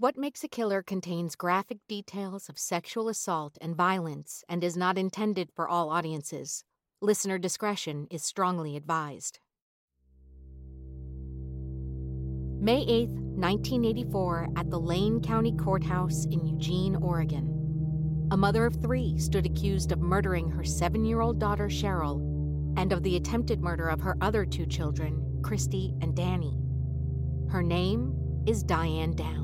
What Makes a Killer contains graphic details of sexual assault and violence and is not intended for all audiences. Listener discretion is strongly advised. May 8, 1984, at the Lane County Courthouse in Eugene, Oregon. A mother of three stood accused of murdering her seven year old daughter, Cheryl, and of the attempted murder of her other two children, Christy and Danny. Her name is Diane Downs.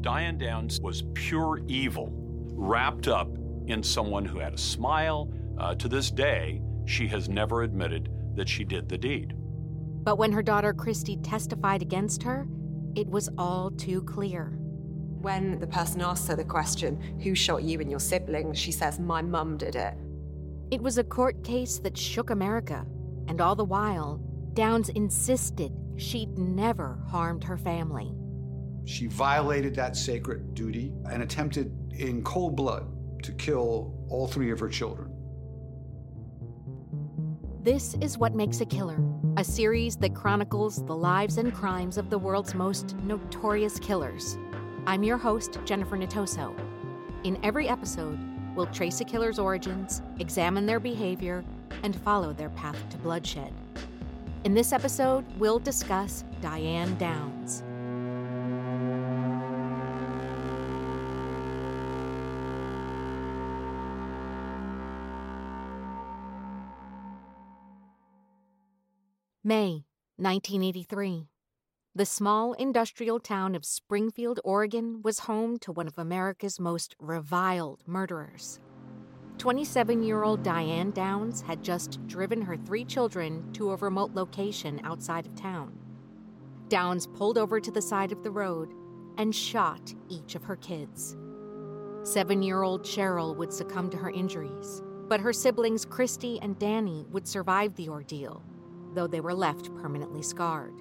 Diane Downs was pure evil, wrapped up in someone who had a smile. Uh, to this day, she has never admitted that she did the deed. But when her daughter Christy testified against her, it was all too clear. When the person asks her the question, Who shot you and your siblings? she says, My mum did it. It was a court case that shook America, and all the while, Downs insisted she'd never harmed her family. She violated that sacred duty and attempted in cold blood to kill all three of her children. This is What Makes a Killer, a series that chronicles the lives and crimes of the world's most notorious killers. I'm your host, Jennifer Natoso. In every episode, we'll trace a killer's origins, examine their behavior, and follow their path to bloodshed. In this episode, we'll discuss Diane Downs. May 1983. The small industrial town of Springfield, Oregon was home to one of America's most reviled murderers. 27 year old Diane Downs had just driven her three children to a remote location outside of town. Downs pulled over to the side of the road and shot each of her kids. Seven year old Cheryl would succumb to her injuries, but her siblings Christy and Danny would survive the ordeal, though they were left permanently scarred.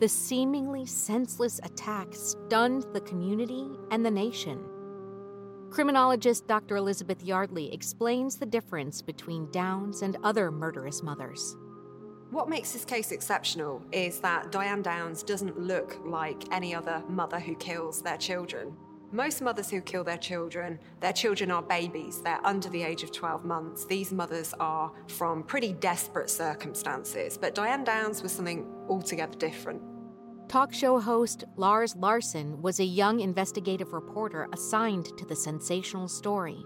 The seemingly senseless attack stunned the community and the nation. Criminologist Dr. Elizabeth Yardley explains the difference between Downs and other murderous mothers. What makes this case exceptional is that Diane Downs doesn't look like any other mother who kills their children. Most mothers who kill their children, their children are babies, they're under the age of 12 months. These mothers are from pretty desperate circumstances, but Diane Downs was something altogether different. Talk show host Lars Larson was a young investigative reporter assigned to the sensational story.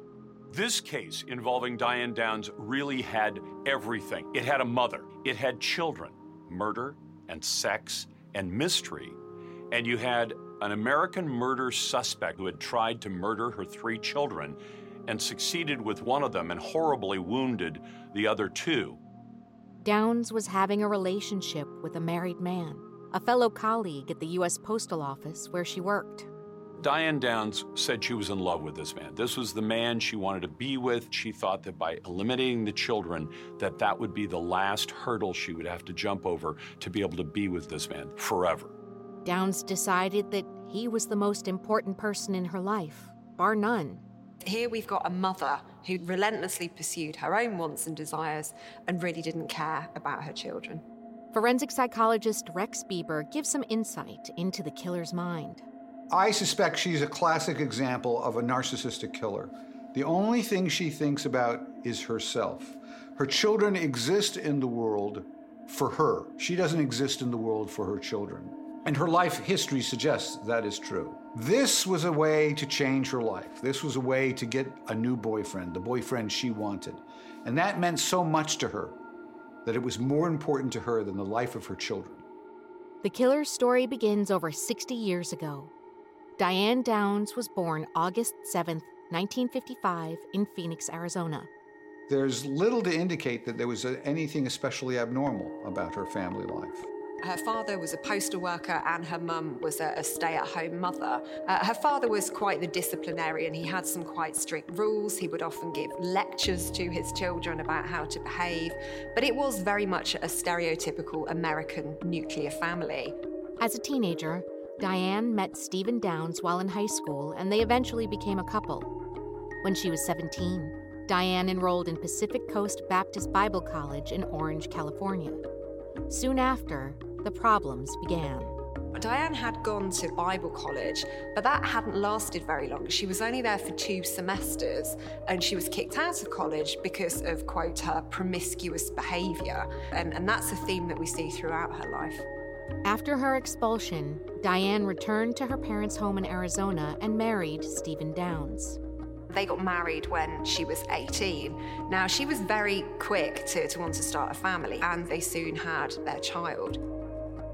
This case involving Diane Downs really had everything. It had a mother, it had children, murder and sex and mystery, and you had an American murder suspect who had tried to murder her three children and succeeded with one of them and horribly wounded the other two. Downs was having a relationship with a married man a fellow colleague at the U.S. Postal Office where she worked. Diane Downs said she was in love with this man. This was the man she wanted to be with. She thought that by eliminating the children, that that would be the last hurdle she would have to jump over to be able to be with this man forever. Downs decided that he was the most important person in her life, bar none. Here we've got a mother who relentlessly pursued her own wants and desires and really didn't care about her children. Forensic psychologist Rex Beaber gives some insight into the killer's mind. I suspect she's a classic example of a narcissistic killer. The only thing she thinks about is herself. Her children exist in the world for her. She doesn't exist in the world for her children. And her life history suggests that is true. This was a way to change her life. This was a way to get a new boyfriend, the boyfriend she wanted. And that meant so much to her that it was more important to her than the life of her children. The killer's story begins over 60 years ago. Diane Downs was born August 7, 1955, in Phoenix, Arizona. There's little to indicate that there was anything especially abnormal about her family life. Her father was a postal worker and her mum was a, a stay at home mother. Uh, her father was quite the disciplinarian. He had some quite strict rules. He would often give lectures to his children about how to behave. But it was very much a stereotypical American nuclear family. As a teenager, Diane met Stephen Downs while in high school and they eventually became a couple. When she was 17, Diane enrolled in Pacific Coast Baptist Bible College in Orange, California. Soon after, the problems began. Diane had gone to Bible college, but that hadn't lasted very long. She was only there for two semesters and she was kicked out of college because of, quote, her promiscuous behaviour. And, and that's a theme that we see throughout her life. After her expulsion, Diane returned to her parents' home in Arizona and married Stephen Downs. They got married when she was 18. Now, she was very quick to, to want to start a family, and they soon had their child.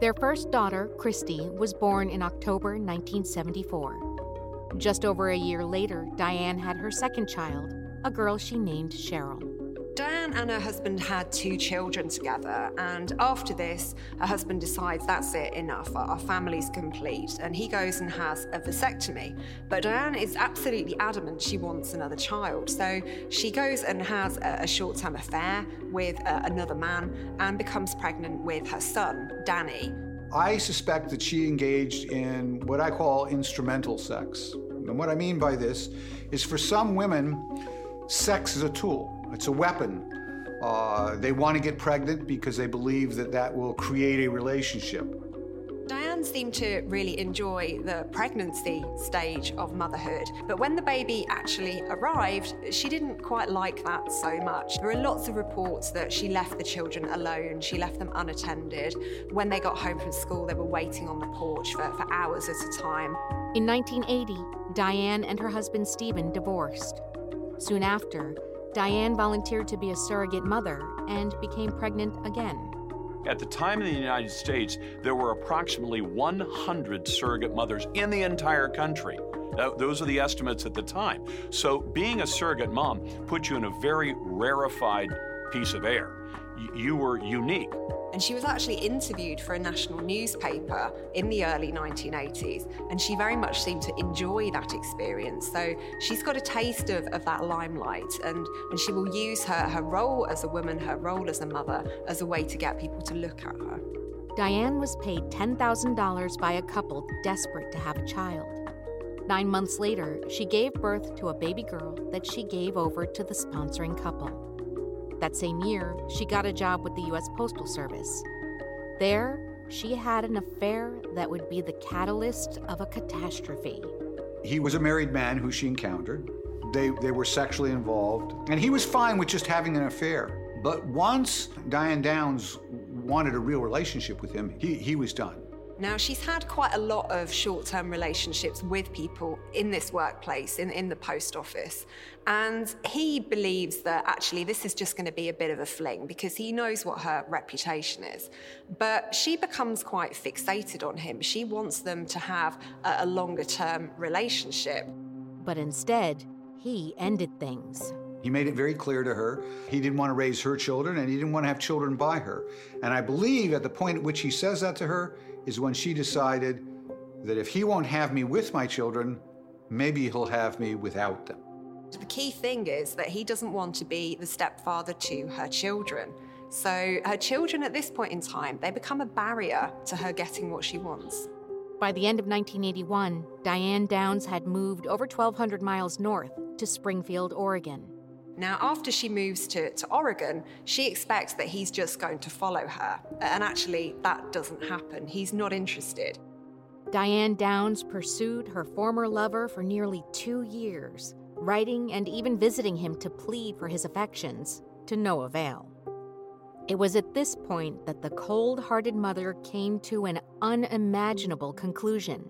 Their first daughter, Christy, was born in October 1974. Just over a year later, Diane had her second child, a girl she named Cheryl. Diane and her husband had two children together, and after this, her husband decides that's it, enough, our family's complete, and he goes and has a vasectomy. But Diane is absolutely adamant she wants another child, so she goes and has a, short term affair with uh, another man and becomes pregnant with her son, Danny. I suspect that she engaged in what I call instrumental sex. And what I mean by this is for some women, sex is a tool. It's a weapon. Uh, they want to get pregnant because they believe that that will create a relationship. Diane seemed to really enjoy the pregnancy stage of motherhood, but when the baby actually arrived, she didn't quite like that so much. There are lots of reports that she left the children alone, she left them unattended. When they got home from school, they were waiting on the porch for, for hours at a time. In 1980, Diane and her husband Stephen divorced. Soon after, Diane volunteered to be a surrogate mother and became pregnant again. At the time in the United States, there were approximately 100 surrogate mothers in the entire country. Those are the estimates at the time. So, being a surrogate mom put you in a very rarefied piece of air. Y- you were unique. And she was actually interviewed for a national newspaper in the early 1980s, and she very much seemed to enjoy that experience. So she's got a taste of, of that limelight, and, and she will use her, her role as a woman, her role as a mother, as a way to get people to look at her. Diane was paid $10,000 by a couple desperate to have a child. Nine months later, she gave birth to a baby girl that she gave over to the sponsoring couple. That same year, she got a job with the U.S. Postal Service. There, she had an affair that would be the catalyst of a catastrophe. He was a married man who she encountered. They, they were sexually involved, and he was fine with just having an affair. But once Diane Downs wanted a real relationship with him, he, he was done. Now, she's had quite a lot of short term relationships with people in this workplace, in, in the post office. And he believes that actually this is just going to be a bit of a fling because he knows what her reputation is. But she becomes quite fixated on him. She wants them to have a, a longer term relationship. But instead, he ended things. He made it very clear to her he didn't want to raise her children and he didn't want to have children by her. And I believe at the point at which he says that to her is when she decided that if he won't have me with my children, maybe he'll have me without them. The key thing is that he doesn't want to be the stepfather to her children. So her children at this point in time, they become a barrier to her getting what she wants. By the end of 1981, Diane Downs had moved over 1,200 miles north to Springfield, Oregon. Now, after she moves to, to Oregon, she expects that he's just going to follow her. And actually, that doesn't happen. He's not interested. Diane Downs pursued her former lover for nearly two years, writing and even visiting him to plead for his affections, to no avail. It was at this point that the cold hearted mother came to an unimaginable conclusion.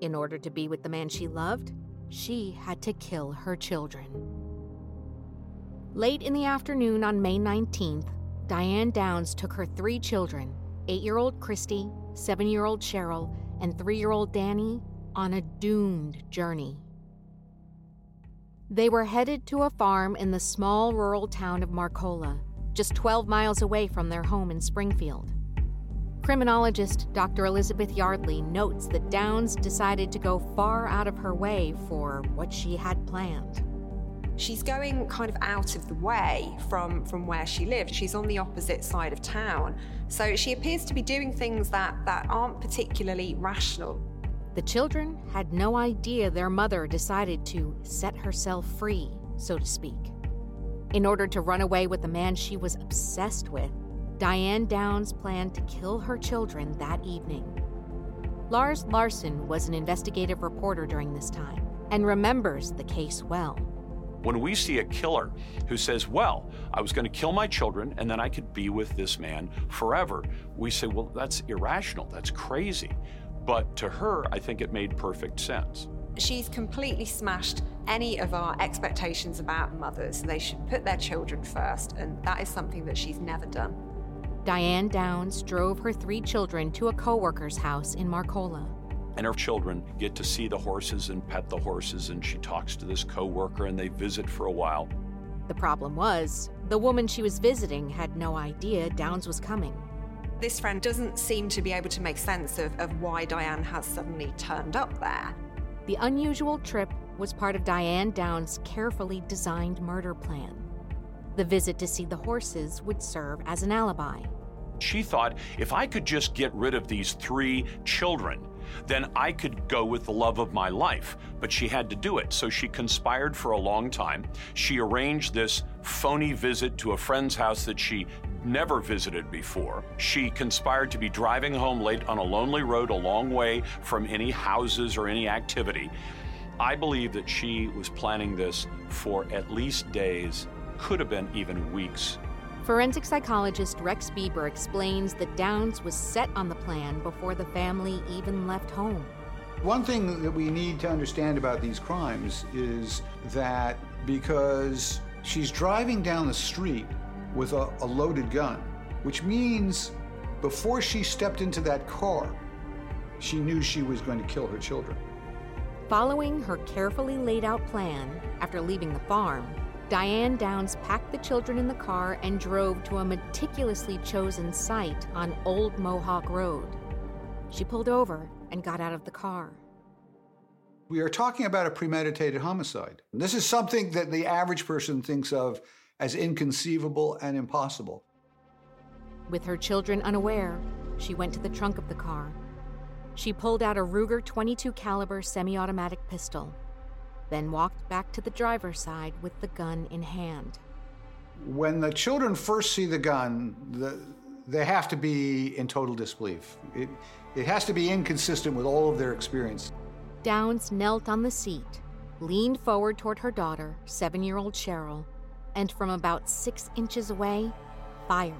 In order to be with the man she loved, she had to kill her children. Late in the afternoon on May 19th, Diane Downs took her three children eight year old Christy, seven year old Cheryl, and three year old Danny on a doomed journey. They were headed to a farm in the small rural town of Marcola, just 12 miles away from their home in Springfield. Criminologist Dr. Elizabeth Yardley notes that Downs decided to go far out of her way for what she had planned she's going kind of out of the way from, from where she lived. She's on the opposite side of town. So she appears to be doing things that, that aren't particularly rational. The children had no idea their mother decided to set herself free, so to speak. In order to run away with the man she was obsessed with, Diane Downs planned to kill her children that evening. Lars Larson was an investigative reporter during this time and remembers the case well. When we see a killer who says, Well, I was going to kill my children and then I could be with this man forever, we say, Well, that's irrational. That's crazy. But to her, I think it made perfect sense. She's completely smashed any of our expectations about mothers. They should put their children first, and that is something that she's never done. Diane Downs drove her three children to a coworker's house in Marcola. And her children get to see the horses and pet the horses, and she talks to this coworker and they visit for a while. The problem was, the woman she was visiting had no idea Downs was coming. This friend doesn't seem to be able to make sense of, of why Diane has suddenly turned up there. The unusual trip was part of Diane Downs' carefully designed murder plan. The visit to see the horses would serve as an alibi. She thought if I could just get rid of these three children, then I could go with the love of my life. But she had to do it. So she conspired for a long time. She arranged this phony visit to a friend's house that she never visited before. She conspired to be driving home late on a lonely road a long way from any houses or any activity. I believe that she was planning this for at least days, could have been even weeks. Forensic psychologist Rex Beaber explains that Downs was set on the plan before the family even left home. One thing that we need to understand about these crimes is that because she's driving down the street with a, a loaded gun, which means before she stepped into that car, she knew she was going to kill her children. Following her carefully laid out plan, after leaving the farm, Diane Downs packed the children in the car and drove to a meticulously chosen site on Old Mohawk Road. She pulled over and got out of the car. We are talking about a premeditated homicide. This is something that the average person thinks of as inconceivable and impossible. With her children unaware, she went to the trunk of the car. She pulled out a Ruger 22 caliber semi-automatic pistol, then walked back to the driver's side with the gun in hand. When the children first see the gun, the, they have to be in total disbelief. It, it has to be inconsistent with all of their experience. Downs knelt on the seat, leaned forward toward her daughter, seven year old Cheryl, and from about six inches away, fired.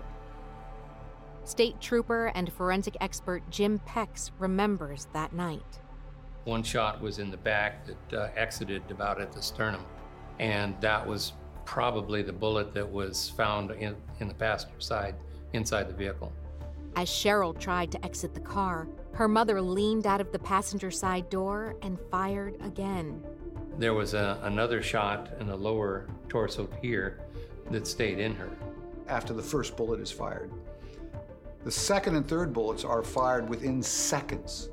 State trooper and forensic expert Jim Pex remembers that night. One shot was in the back that uh, exited about at the sternum, and that was probably the bullet that was found in, in the passenger side inside the vehicle. As Cheryl tried to exit the car, her mother leaned out of the passenger side door and fired again. There was a, another shot in the lower torso here that stayed in her. After the first bullet is fired, the second and third bullets are fired within seconds.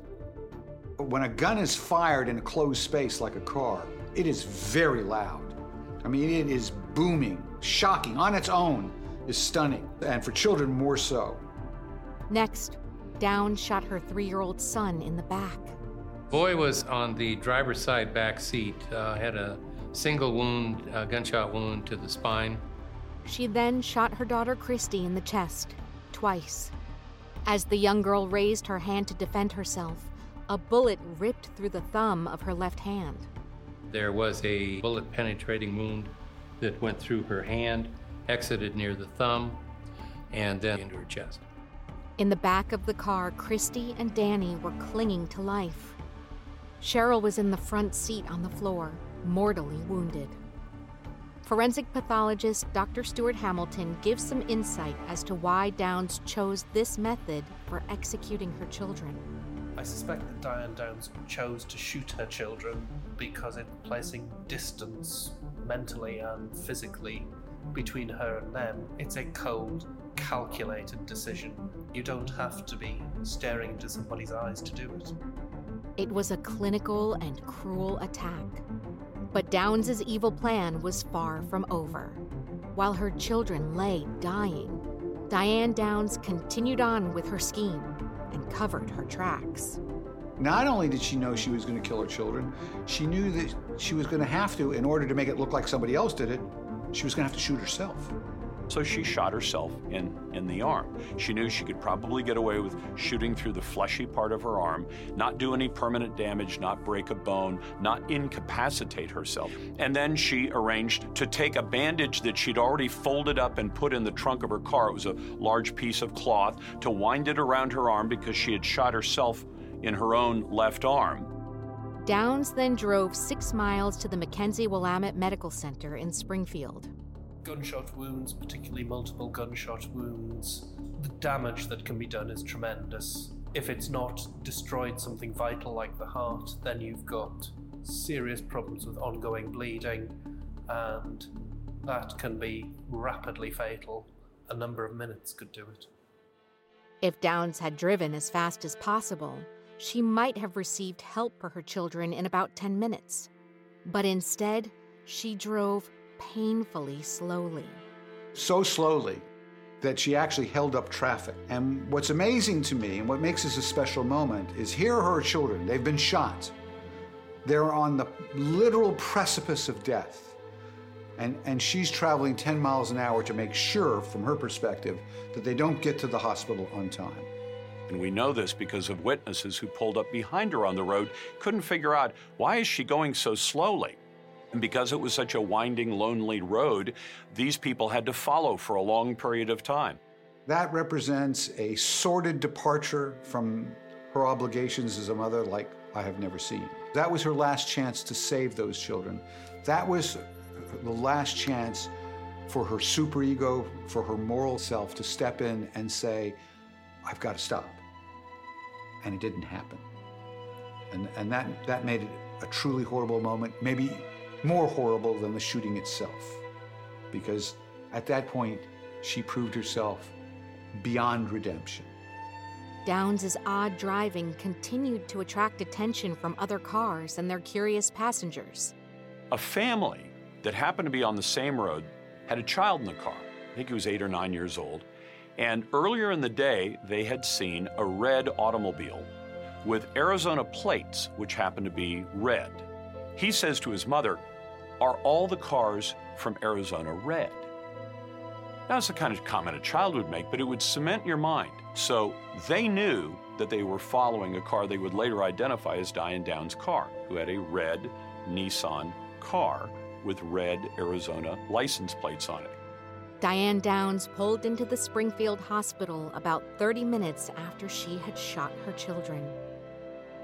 When a gun is fired in a closed space like a car, it is very loud. I mean, it is booming, shocking on its own, is stunning, and for children, more so. Next, Down shot her three year old son in the back. Boy was on the driver's side back seat, uh, had a single wound, a gunshot wound to the spine. She then shot her daughter Christy in the chest, twice. As the young girl raised her hand to defend herself, a bullet ripped through the thumb of her left hand. There was a bullet penetrating wound that went through her hand, exited near the thumb, and then into her chest. In the back of the car, Christy and Danny were clinging to life. Cheryl was in the front seat on the floor, mortally wounded. Forensic pathologist Dr. Stuart Hamilton gives some insight as to why Downs chose this method for executing her children. I suspect that Diane Downs chose to shoot her children because it's placing distance mentally and physically between her and them. It's a cold, calculated decision. You don't have to be staring into somebody's eyes to do it. It was a clinical and cruel attack. But Downs's evil plan was far from over. While her children lay dying, Diane Downs continued on with her scheme and covered her tracks. Not only did she know she was going to kill her children, she knew that she was going to have to, in order to make it look like somebody else did it, she was going to have to shoot herself. So she shot herself in, in the arm. She knew she could probably get away with shooting through the fleshy part of her arm, not do any permanent damage, not break a bone, not incapacitate herself. And then she arranged to take a bandage that she'd already folded up and put in the trunk of her car. It was a large piece of cloth to wind it around her arm because she had shot herself in her own left arm. Downs then drove six miles to the McKenzie Willamette Medical Center in Springfield gunshot wounds, particularly multiple gunshot wounds, the damage that can be done is tremendous. If it's not destroyed something vital like the heart, then you've got serious problems with ongoing bleeding, and that can be rapidly fatal. A number of minutes could do it. If Downs had driven as fast as possible, she might have received help for her children in about 10 minutes. But instead, she drove painfully slowly. So slowly that she actually held up traffic. And what's amazing to me and what makes this a special moment is here are her children. They've been shot. They're on the literal precipice of death. And, and she's traveling 10 miles an hour to make sure, from her perspective, that they don't get to the hospital on time. And we know this because of witnesses who pulled up behind her on the road, couldn't figure out why is she going so slowly? And because it was such a winding, lonely road, these people had to follow for a long period of time. That represents a sordid departure from her obligations as a mother like I have never seen. That was her last chance to save those children. That was the last chance for her superego, for her moral self to step in and say, I've got to stop. And it didn't happen. And, and that, that made it a truly horrible moment. Maybe more horrible than the shooting itself. Because at that point, she proved herself beyond redemption. Downs's odd driving continued to attract attention from other cars and their curious passengers. A family that happened to be on the same road had a child in the car. I think he was eight or nine years old. And earlier in the day, they had seen a red automobile with Arizona plates, which happened to be red. He says to his mother, are all the cars from Arizona red? Now, that's the kind of comment a child would make, but it would cement your mind. So they knew that they were following a car they would later identify as Diane Down's car, who had a red Nissan car with red Arizona license plates on it. Diane Downs pulled into the Springfield Hospital about 30 minutes after she had shot her children.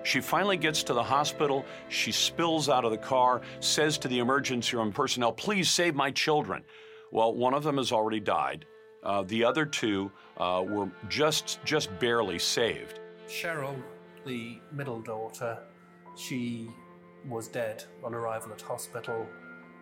She finally gets to the hospital. She spills out of the car, says to the emergency room personnel, Please save my children. Well, one of them has already died. Uh, the other two uh, were just, just barely saved. Cheryl, the middle daughter, she was dead on arrival at hospital.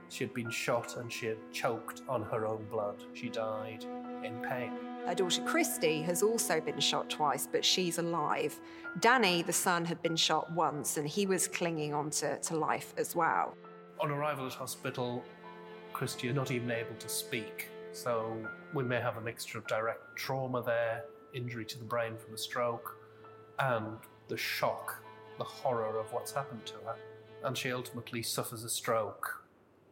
She had been shot and she had choked on her own blood. She died in pain. Her daughter Christy has also been shot twice, but she's alive. Danny, the son, had been shot once and he was clinging on to, to life as well. On arrival at hospital, Christy is not even able to speak, so we may have a mixture of direct trauma there, injury to the brain from a stroke, and the shock, the horror of what's happened to her. And she ultimately suffers a stroke,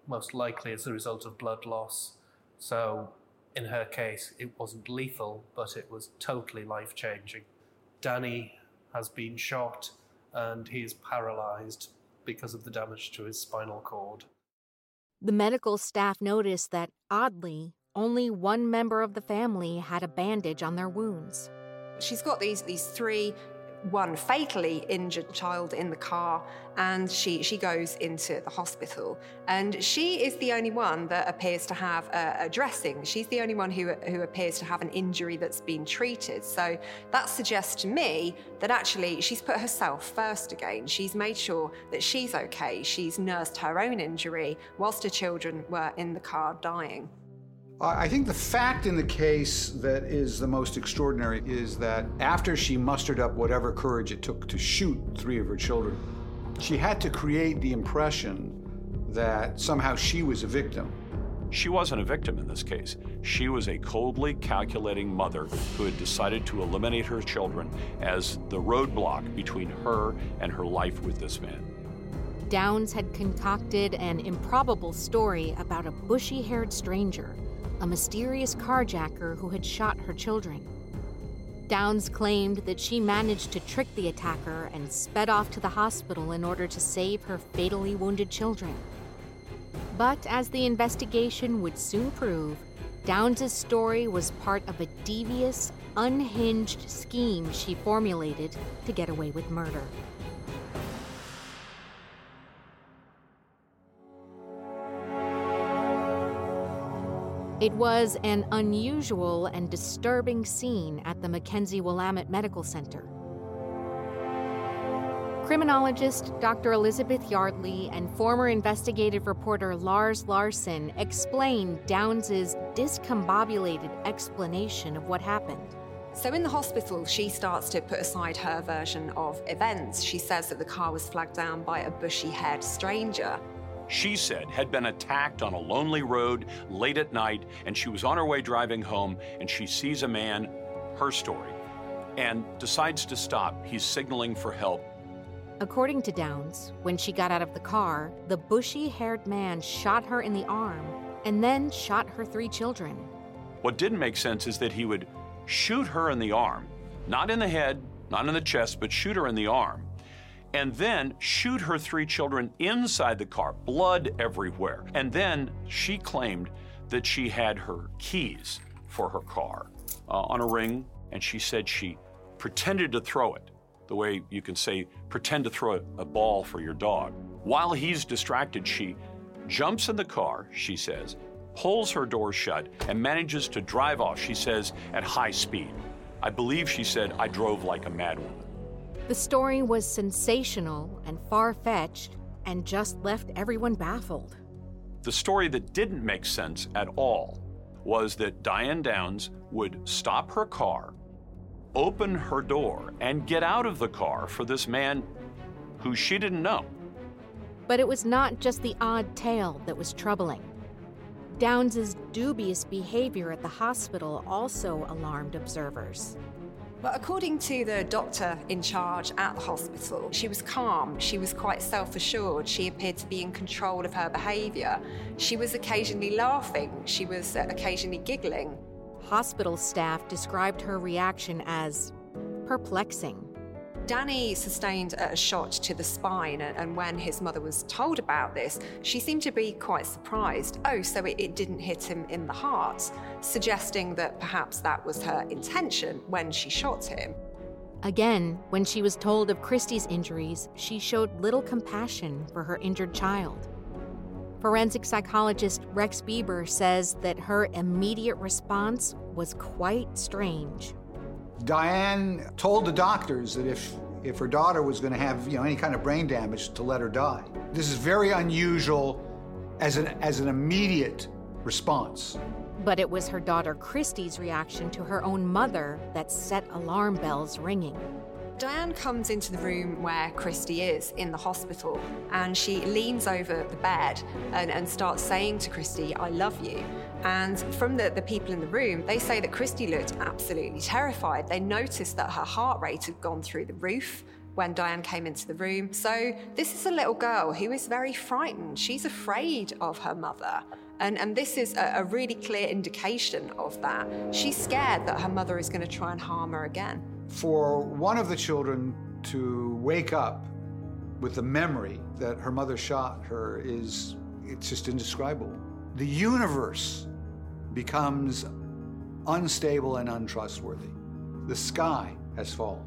most likely as a result of blood loss. So in her case, it wasn't lethal, but it was totally life changing. Danny has been shot and he is paralyzed because of the damage to his spinal cord. The medical staff noticed that, oddly, only one member of the family had a bandage on their wounds. She's got these, these three one fatally injured child in the car and she, she goes into the hospital. And she is the only one that appears to have a, a, dressing. She's the only one who, who appears to have an injury that's been treated. So that suggests to me that actually she's put herself first again. She's made sure that she's okay. She's nursed her own injury whilst her children were in the car dying. I think the fact in the case that is the most extraordinary is that after she mustered up whatever courage it took to shoot three of her children, she had to create the impression that somehow she was a victim. She wasn't a victim in this case. She was a coldly calculating mother who had decided to eliminate her children as the roadblock between her and her life with this man. Downs had concocted an improbable story about a bushy haired stranger a mysterious carjacker who had shot her children. Downs claimed that she managed to trick the attacker and sped off to the hospital in order to save her fatally wounded children. But as the investigation would soon prove, Downs's story was part of a devious, unhinged scheme she formulated to get away with murder. It was an unusual and disturbing scene at the McKenzie Willamette Medical Center. Criminologist Dr. Elizabeth Yardley and former investigative reporter Lars Larson explain Downs's discombobulated explanation of what happened. So, in the hospital, she starts to put aside her version of events. She says that the car was flagged down by a bushy haired stranger she said had been attacked on a lonely road late at night, and she was on her way driving home, and she sees a man, her story, and decides to stop. He's signaling for help. According to Downs, when she got out of the car, the bushy haired man shot her in the arm and then shot her three children. What didn't make sense is that he would shoot her in the arm, not in the head, not in the chest, but shoot her in the arm and then shoot her three children inside the car, blood everywhere. And then she claimed that she had her keys for her car uh, on a ring, and she said she pretended to throw it, the way you can say, pretend to throw a, ball for your dog. While he's distracted, she jumps in the car, she says, pulls her door shut, and manages to drive off, she says, at high speed. I believe she said, I drove like a madwoman. The story was sensational and far fetched and just left everyone baffled. The story that didn't make sense at all was that Diane Downs would stop her car, open her door, and get out of the car for this man who she didn't know. But it was not just the odd tale that was troubling. Downs's dubious behavior at the hospital also alarmed observers. But according to the doctor in charge at the hospital, she was calm, she was quite self assured, she appeared to be in control of her behaviour. She was occasionally laughing, she was uh, occasionally giggling. Hospital staff described her reaction as perplexing. Danny sustained a shot to the spine, and when his mother was told about this, she seemed to be quite surprised. Oh, so it, didn't hit him in the heart, suggesting that perhaps that was her intention when she shot him. Again, when she was told of Christy's injuries, she showed little compassion for her injured child. Forensic psychologist Rex Beaber says that her immediate response was quite strange. Diane told the doctors that if if her daughter was going to have you know any kind of brain damage to let her die. This is very unusual as an as an immediate response. But it was her daughter Christy's reaction to her own mother that set alarm bells ringing. Diane comes into the room where Christy is in the hospital and she leans over the bed and, and starts saying to Christy, I love you. And from the, the people in the room, they say that Christy looked absolutely terrified. They noticed that her heart rate had gone through the roof when Diane came into the room. So, this is a little girl who is very frightened. She's afraid of her mother. And, and this is a, a really clear indication of that. She's scared that her mother is going to try and harm her again. For one of the children to wake up with the memory that her mother shot her is it's just indescribable. The universe becomes unstable and untrustworthy. The sky has fallen.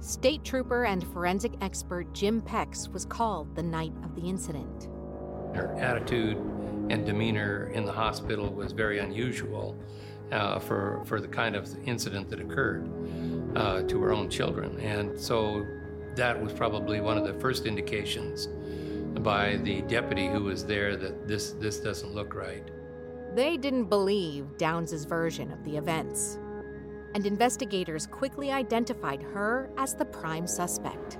State trooper and forensic expert Jim Pex was called the night of the incident. Her attitude and demeanor in the hospital was very unusual uh, for, for the kind of incident that occurred uh, to her own children. And so that was probably one of the first indications by the deputy who was there that this, this doesn't look right. They didn't believe Downs's version of the events, and investigators quickly identified her as the prime suspect.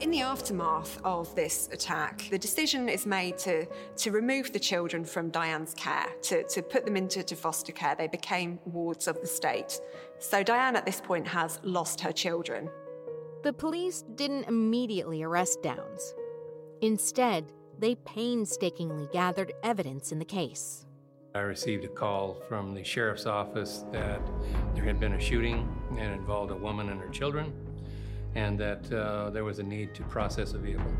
In the aftermath of this attack, the decision is made to, to remove the children from Diane's care, to, to put them into to foster care. They became wards of the state. So Diane at this point has lost her children. The police didn't immediately arrest Downs. Instead, they painstakingly gathered evidence in the case. I received a call from the sheriff's office that there had been a shooting and involved a woman and her children, and that uh, there was a need to process a vehicle.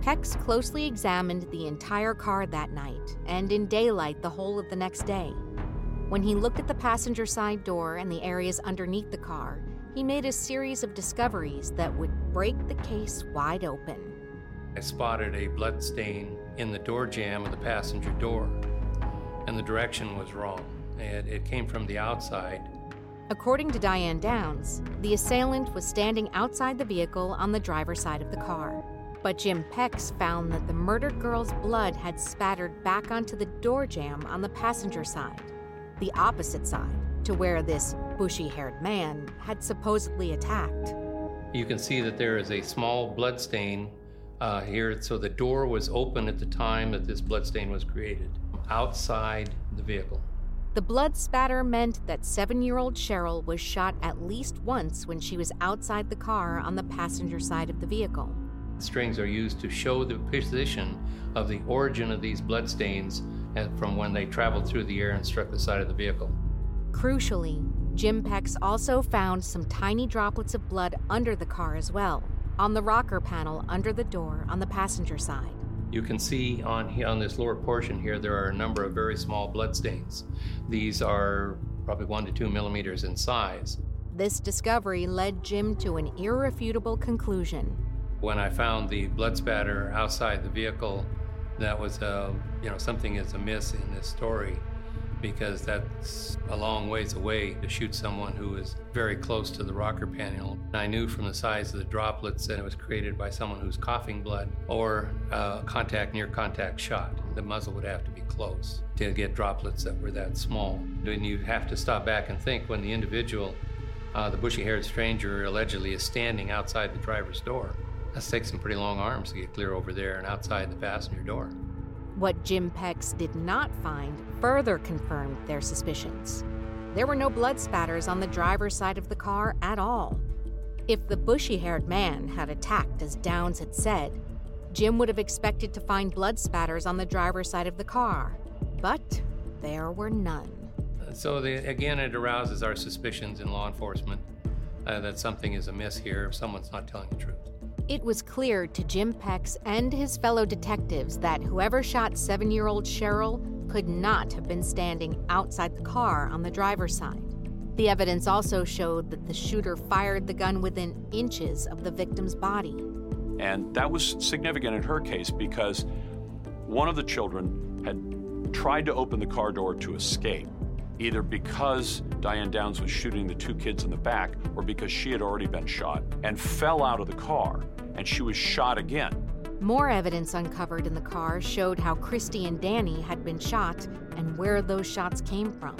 Pex closely examined the entire car that night and in daylight the whole of the next day. When he looked at the passenger side door and the areas underneath the car, he made a series of discoveries that would break the case wide open. I spotted a blood stain in the door jamb of the passenger door, and the direction was wrong. It, it came from the outside. According to Diane Downs, the assailant was standing outside the vehicle on the driver's side of the car. But Jim Pex found that the murdered girl's blood had spattered back onto the door jamb on the passenger side, the opposite side to where this bushy haired man had supposedly attacked. You can see that there is a small blood stain uh, here. So the door was open at the time that this blood stain was created outside the vehicle. The blood spatter meant that seven year old Cheryl was shot at least once when she was outside the car on the passenger side of the vehicle. Strings are used to show the position of the origin of these blood stains from when they traveled through the air and struck the side of the vehicle. Crucially, Jim Pex also found some tiny droplets of blood under the car as well, on the rocker panel under the door on the passenger side. You can see on, on this lower portion here, there are a number of very small blood stains. These are probably one to two millimeters in size. This discovery led Jim to an irrefutable conclusion when I found the blood spatter outside the vehicle, that was, uh, you know, something is amiss in this story because that's a long ways away to shoot someone who is very close to the rocker panel. I knew from the size of the droplets that it was created by someone who's coughing blood or uh, contact near contact shot. The muzzle would have to be close to get droplets that were that small. Then you have to stop back and think when the individual, uh, the bushy haired stranger, allegedly is standing outside the driver's door that takes some pretty long arms to get clear over there and outside the passenger door. What Jim Pex did not find further confirmed their suspicions. There were no blood spatters on the driver's side of the car at all. If the bushy haired man had attacked as Downs had said, Jim would have expected to find blood spatters on the driver's side of the car, but there were none. So, the, again, it arouses our suspicions in law enforcement uh, that something is amiss here if someone's not telling the truth. It was clear to Jim Pex and his fellow detectives that whoever shot seven year old Cheryl could not have been standing outside the car on the driver's side. The evidence also showed that the shooter fired the gun within inches of the victim's body. And that was significant in her case because one of the children had tried to open the car door to escape, either because Diane Downs was shooting the two kids in the back or because she had already been shot and fell out of the car and she was shot again. More evidence uncovered in the car showed how Christy and Danny had been shot and where those shots came from.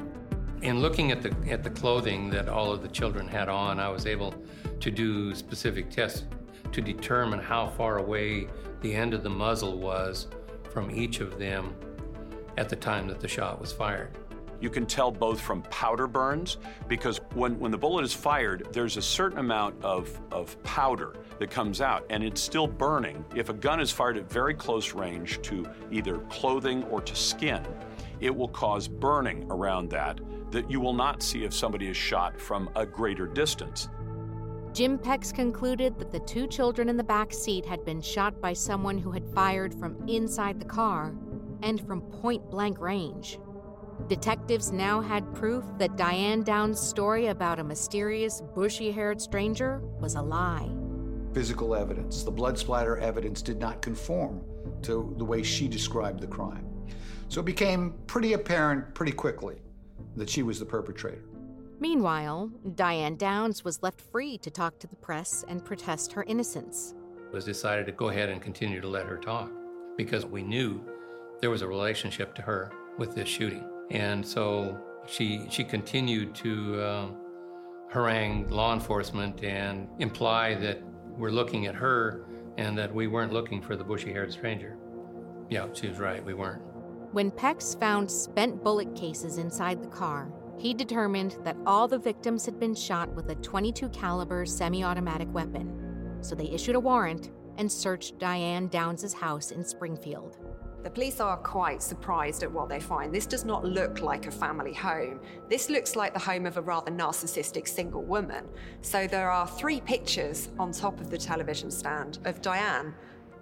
In looking at the at the clothing that all of the children had on, I was able to do specific tests to determine how far away the end of the muzzle was from each of them at the time that the shot was fired. You can tell both from powder burns because when, when the bullet is fired, there's a certain amount of, of powder that comes out and it's still burning. If a gun is fired at very close range to either clothing or to skin, it will cause burning around that that you will not see if somebody is shot from a greater distance. Jim Pex concluded that the two children in the back seat had been shot by someone who had fired from inside the car and from point blank range. Detectives now had proof that Diane Downs' story about a mysterious, bushy haired stranger was a lie physical evidence. The blood splatter evidence did not conform to the way she described the crime. So it became pretty apparent pretty quickly that she was the perpetrator. Meanwhile, Diane Downs was left free to talk to the press and protest her innocence. It was decided to go ahead and continue to let her talk because we knew there was a relationship to her with this shooting. And so she, she continued to um, harangue law enforcement and imply that we're looking at her and that we weren't looking for the bushy haired stranger. Yeah, she was right, we weren't. When Pex found spent bullet cases inside the car, he determined that all the victims had been shot with a 22 caliber semi-automatic weapon. So they issued a warrant and searched Diane Downs' house in Springfield. The police are quite surprised at what they find. This does not look like a family home. This looks like the home of a rather narcissistic single woman. So there are three pictures on top of the television stand of Diane.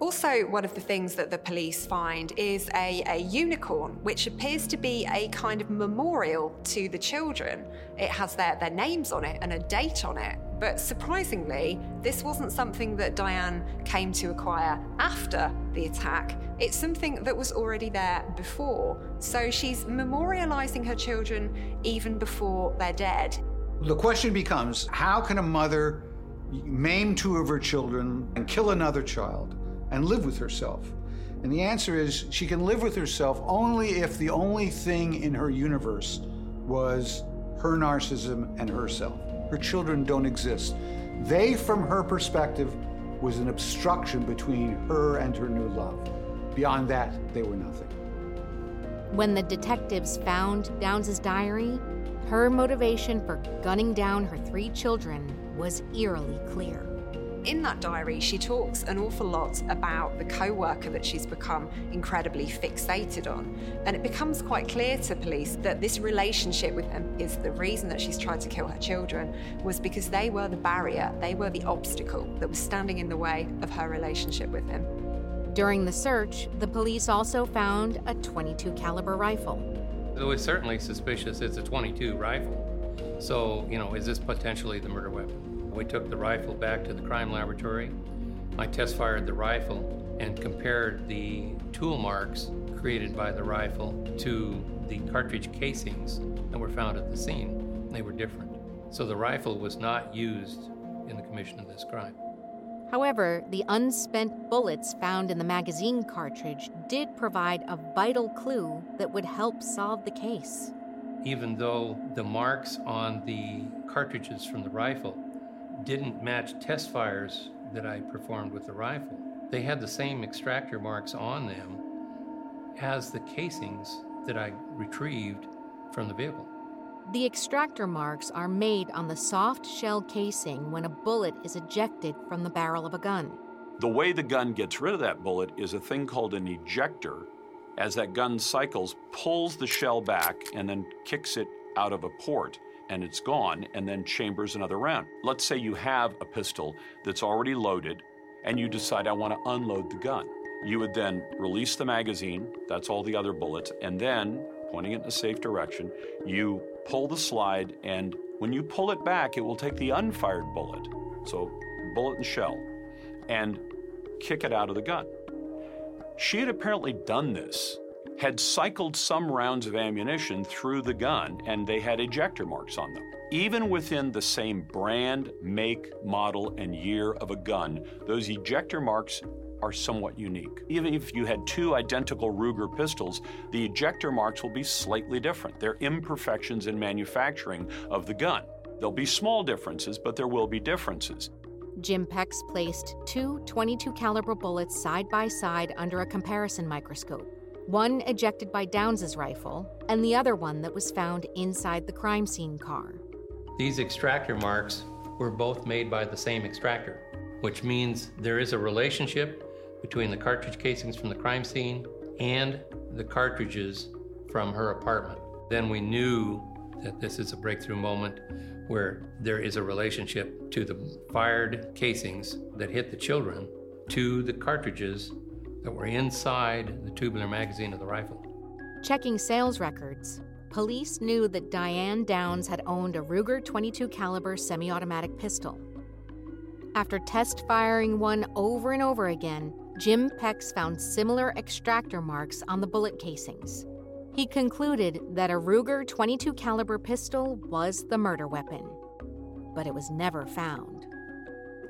Also, one of the things that the police find is a, a, unicorn, which appears to be a kind of memorial to the children. It has their, their names on it and a date on it. But surprisingly, this wasn't something that Diane came to acquire after the attack. It's something that was already there before. So she's memorializing her children even before they're dead. The question becomes how can a mother maim two of her children and kill another child and live with herself? And the answer is she can live with herself only if the only thing in her universe was her narcissism and herself. Her children don't exist. They, from her perspective, was an obstruction between her and her new love. Beyond that, they were nothing. When the detectives found Downs' diary, her motivation for gunning down her three children was eerily clear. In that diary, she talks an awful lot about the co worker that she's become incredibly fixated on. And it becomes quite clear to police that this relationship with him is the reason that she's tried to kill her children, was because they were the barrier, they were the obstacle that was standing in the way of her relationship with him. During the search, the police also found a 22 caliber rifle. It was certainly suspicious it's a 22 rifle. So, you know, is this potentially the murder weapon? We took the rifle back to the crime laboratory. I test fired the rifle and compared the tool marks created by the rifle to the cartridge casings that were found at the scene. They were different. So the rifle was not used in the commission of this crime. However, the unspent bullets found in the magazine cartridge did provide a vital clue that would help solve the case. Even though the marks on the cartridges from the rifle didn't match test fires that I performed with the rifle. They had the same extractor marks on them as the casings that I retrieved from the vehicle. The extractor marks are made on the soft shell casing when a bullet is ejected from the barrel of a gun. The way the gun gets rid of that bullet is a thing called an ejector. As that gun cycles, pulls the shell back and then kicks it out of a port and it's gone, and then chambers another round. Let's say you have a pistol that's already loaded and you decide, I want to unload the gun. You would then release the magazine, that's all the other bullets, and then, pointing it in a safe direction, you pull the slide, and when you pull it back, it will take the unfired bullet, so bullet and shell, and kick it out of the gun. She had apparently done this had cycled some rounds of ammunition through the gun and they had ejector marks on them. Even within the same brand, make, model, and year of a gun, those ejector marks are somewhat unique. Even if you had two identical Ruger pistols, the ejector marks will be slightly different. They're imperfections in manufacturing of the gun. There'll be small differences, but there will be differences. Jim Pex placed two 22 caliber bullets side by side under a comparison microscope one ejected by Downs's rifle, and the other one that was found inside the crime scene car. These extractor marks were both made by the same extractor, which means there is a relationship between the cartridge casings from the crime scene and the cartridges from her apartment. Then we knew that this is a breakthrough moment where there is a relationship to the fired casings that hit the children to the cartridges that were inside the tubular magazine of the rifle. Checking sales records, police knew that Diane Downs had owned a Ruger 22 caliber semi-automatic pistol. After test firing one over and over again, Jim Pex found similar extractor marks on the bullet casings. He concluded that a Ruger 22 caliber pistol was the murder weapon, but it was never found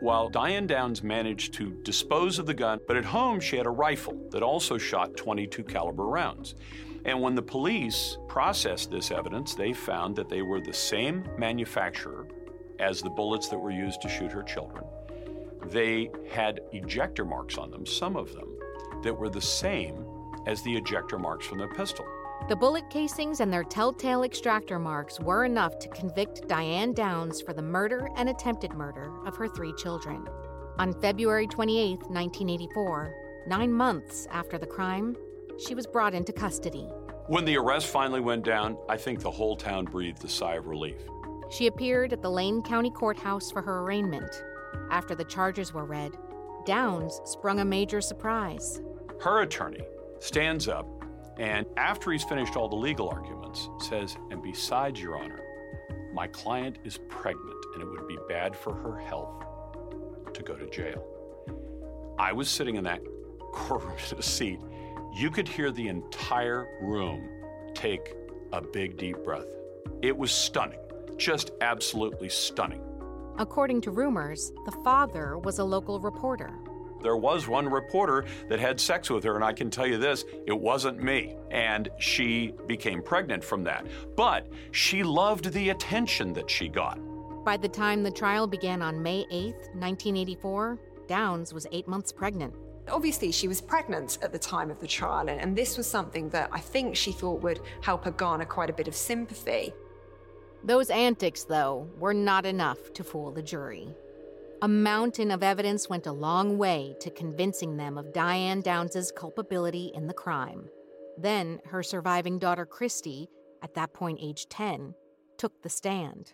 while Diane Downs managed to dispose of the gun, but at home she had a rifle that also shot 22 caliber rounds. And when the police processed this evidence, they found that they were the same manufacturer as the bullets that were used to shoot her children. They had ejector marks on them, some of them, that were the same as the ejector marks from the pistol. The bullet casings and their telltale extractor marks were enough to convict Diane Downs for the murder and attempted murder of her three children. On February 28, 1984, nine months after the crime, she was brought into custody. When the arrest finally went down, I think the whole town breathed a sigh of relief. She appeared at the Lane County Courthouse for her arraignment. After the charges were read, Downs sprung a major surprise. Her attorney stands up and, after he's finished all the legal arguments, says, And besides, Your Honor, my client is pregnant and it would be bad for her health to go to jail. I was sitting in that courtroom seat. You could hear the entire room take a big, deep breath. It was stunning, just absolutely stunning. According to rumors, the father was a local reporter. There was one reporter that had sex with her, and I can tell you this it wasn't me. And she became pregnant from that. But she loved the attention that she got. By the time the trial began on May 8, 1984, Downs was eight months pregnant. Obviously, she was pregnant at the time of the trial, and this was something that I think she thought would help her garner quite a bit of sympathy. Those antics, though, were not enough to fool the jury. A mountain of evidence went a long way to convincing them of Diane Downs's culpability in the crime. Then her surviving daughter Christy, at that point age 10, took the stand.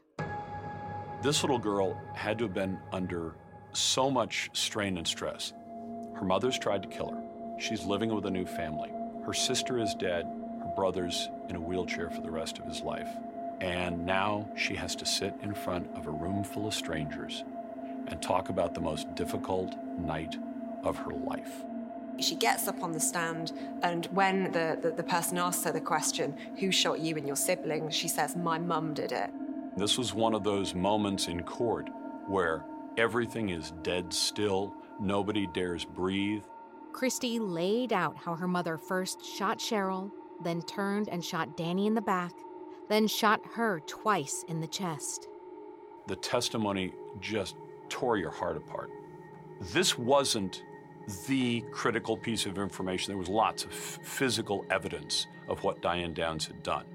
This little girl had to have been under so much strain and stress. Her mother's tried to kill her. She's living with a new family. Her sister is dead. Her brother's in a wheelchair for the rest of his life. And now she has to sit in front of a room full of strangers and talk about the most difficult night of her life. She gets up on the stand, and when the, the, the, person asks her the question, Who shot you and your siblings? she says, My mum did it. This was one of those moments in court where everything is dead still, nobody dares breathe. Christy laid out how her mother first shot Cheryl, then turned and shot Danny in the back, then shot her twice in the chest. The testimony just tore your heart apart. This wasn't the critical piece of information. There was lots of f- physical evidence of what Diane Downs had done.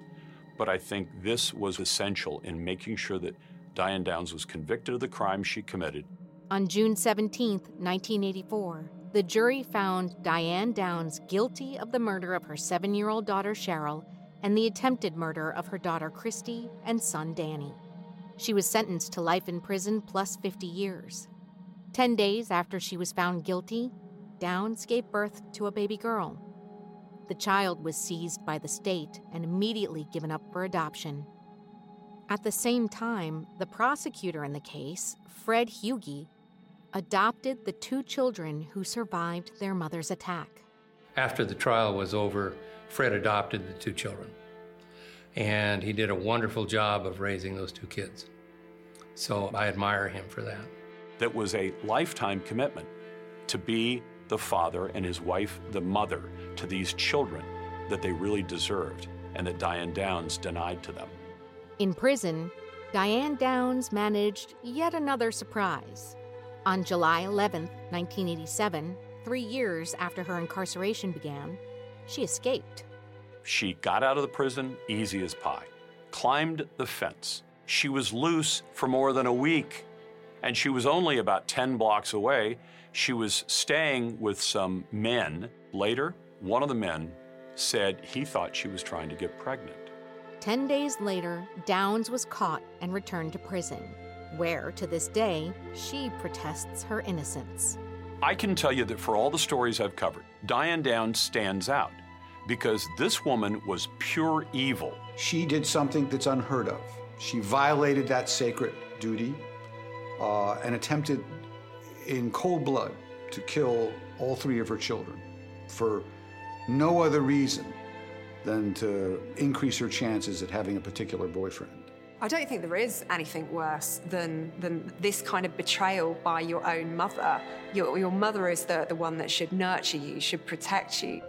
But I think this was essential in making sure that Diane Downs was convicted of the crime she committed. On June 17, 1984, the jury found Diane Downs guilty of the murder of her seven year old daughter Cheryl and the attempted murder of her daughter Christy and son Danny. She was sentenced to life in prison plus 50 years. Ten days after she was found guilty, Downs gave birth to a baby girl. The child was seized by the state and immediately given up for adoption. At the same time, the prosecutor in the case, Fred Hugi, adopted the two children who survived their mother's attack. After the trial was over, Fred adopted the two children. And he did a wonderful job of raising those two kids. So I admire him for that. That was a lifetime commitment to be the father and his wife the mother to these children that they really deserved and that Diane Downs denied to them. In prison, Diane Downs managed yet another surprise. On July 11, 1987, three years after her incarceration began, she escaped. She got out of the prison easy as pie, climbed the fence. She was loose for more than a week, and she was only about 10 blocks away. She was staying with some men. Later, one of the men said he thought she was trying to get pregnant. Ten days later, Downs was caught and returned to prison, where, to this day, she protests her innocence. I can tell you that for all the stories I've covered, Diane Downs stands out because this woman was pure evil. She did something that's unheard of. She violated that sacred duty uh, and attempted in cold blood to kill all three of her children for no other reason than to increase her chances at having a particular boyfriend. I don't think there is anything worse than, than this kind of betrayal by your own mother. Your, your mother is the, the one that should nurture you, should protect you.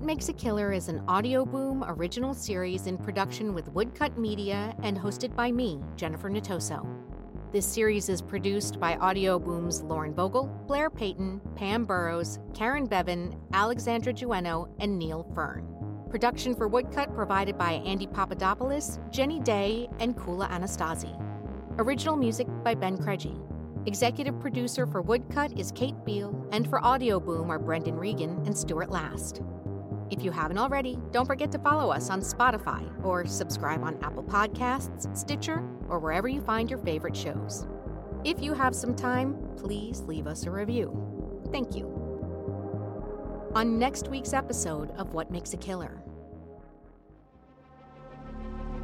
What Makes a Killer is an Audioboom original series in production with Woodcut Media and hosted by me, Jennifer Natoso. This series is produced by Audioboom's Lauren Vogel, Blair Payton, Pam Burrows, Karen Bevan, Alexandra Jueno, and Neil Fern. Production for Woodcut provided by Andy Papadopoulos, Jenny Day, and Kula Anastasi. Original music by Ben Krejci. Executive producer for Woodcut is Kate Beal, and for Audioboom are Brendan Regan and Stuart Last. If you haven't already, don't forget to follow us on Spotify or subscribe on Apple Podcasts, Stitcher, or wherever you find your favorite shows. If you have some time, please leave us a review. Thank you. On next week's episode of What Makes a Killer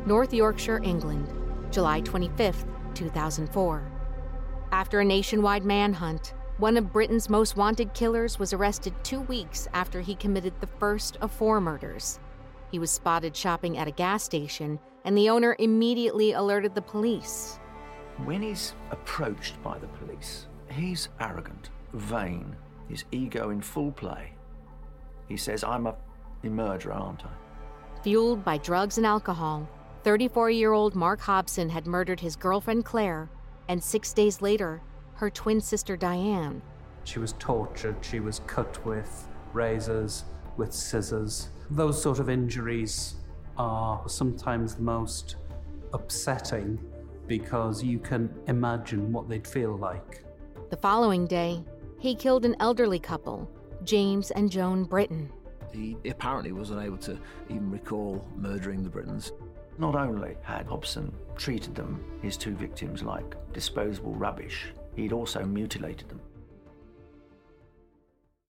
North Yorkshire, England, July 25th, 2004. After a nationwide manhunt, one of Britain's most wanted killers was arrested two weeks after he committed the first of four murders. He was spotted shopping at a gas station, and the owner immediately alerted the police. When he's approached by the police, he's arrogant, vain, his ego in full play. He says, I'm a murderer, aren't I? Fueled by drugs and alcohol, 34 year old Mark Hobson had murdered his girlfriend Claire, and six days later, her twin sister Diane. She was tortured, she was cut with razors, with scissors. Those sort of injuries are sometimes the most upsetting because you can imagine what they'd feel like. The following day, he killed an elderly couple, James and Joan Britton. He apparently was unable to even recall murdering the Brittons. Not only had Hobson treated them, his two victims, like disposable rubbish, he'd also mutilated them.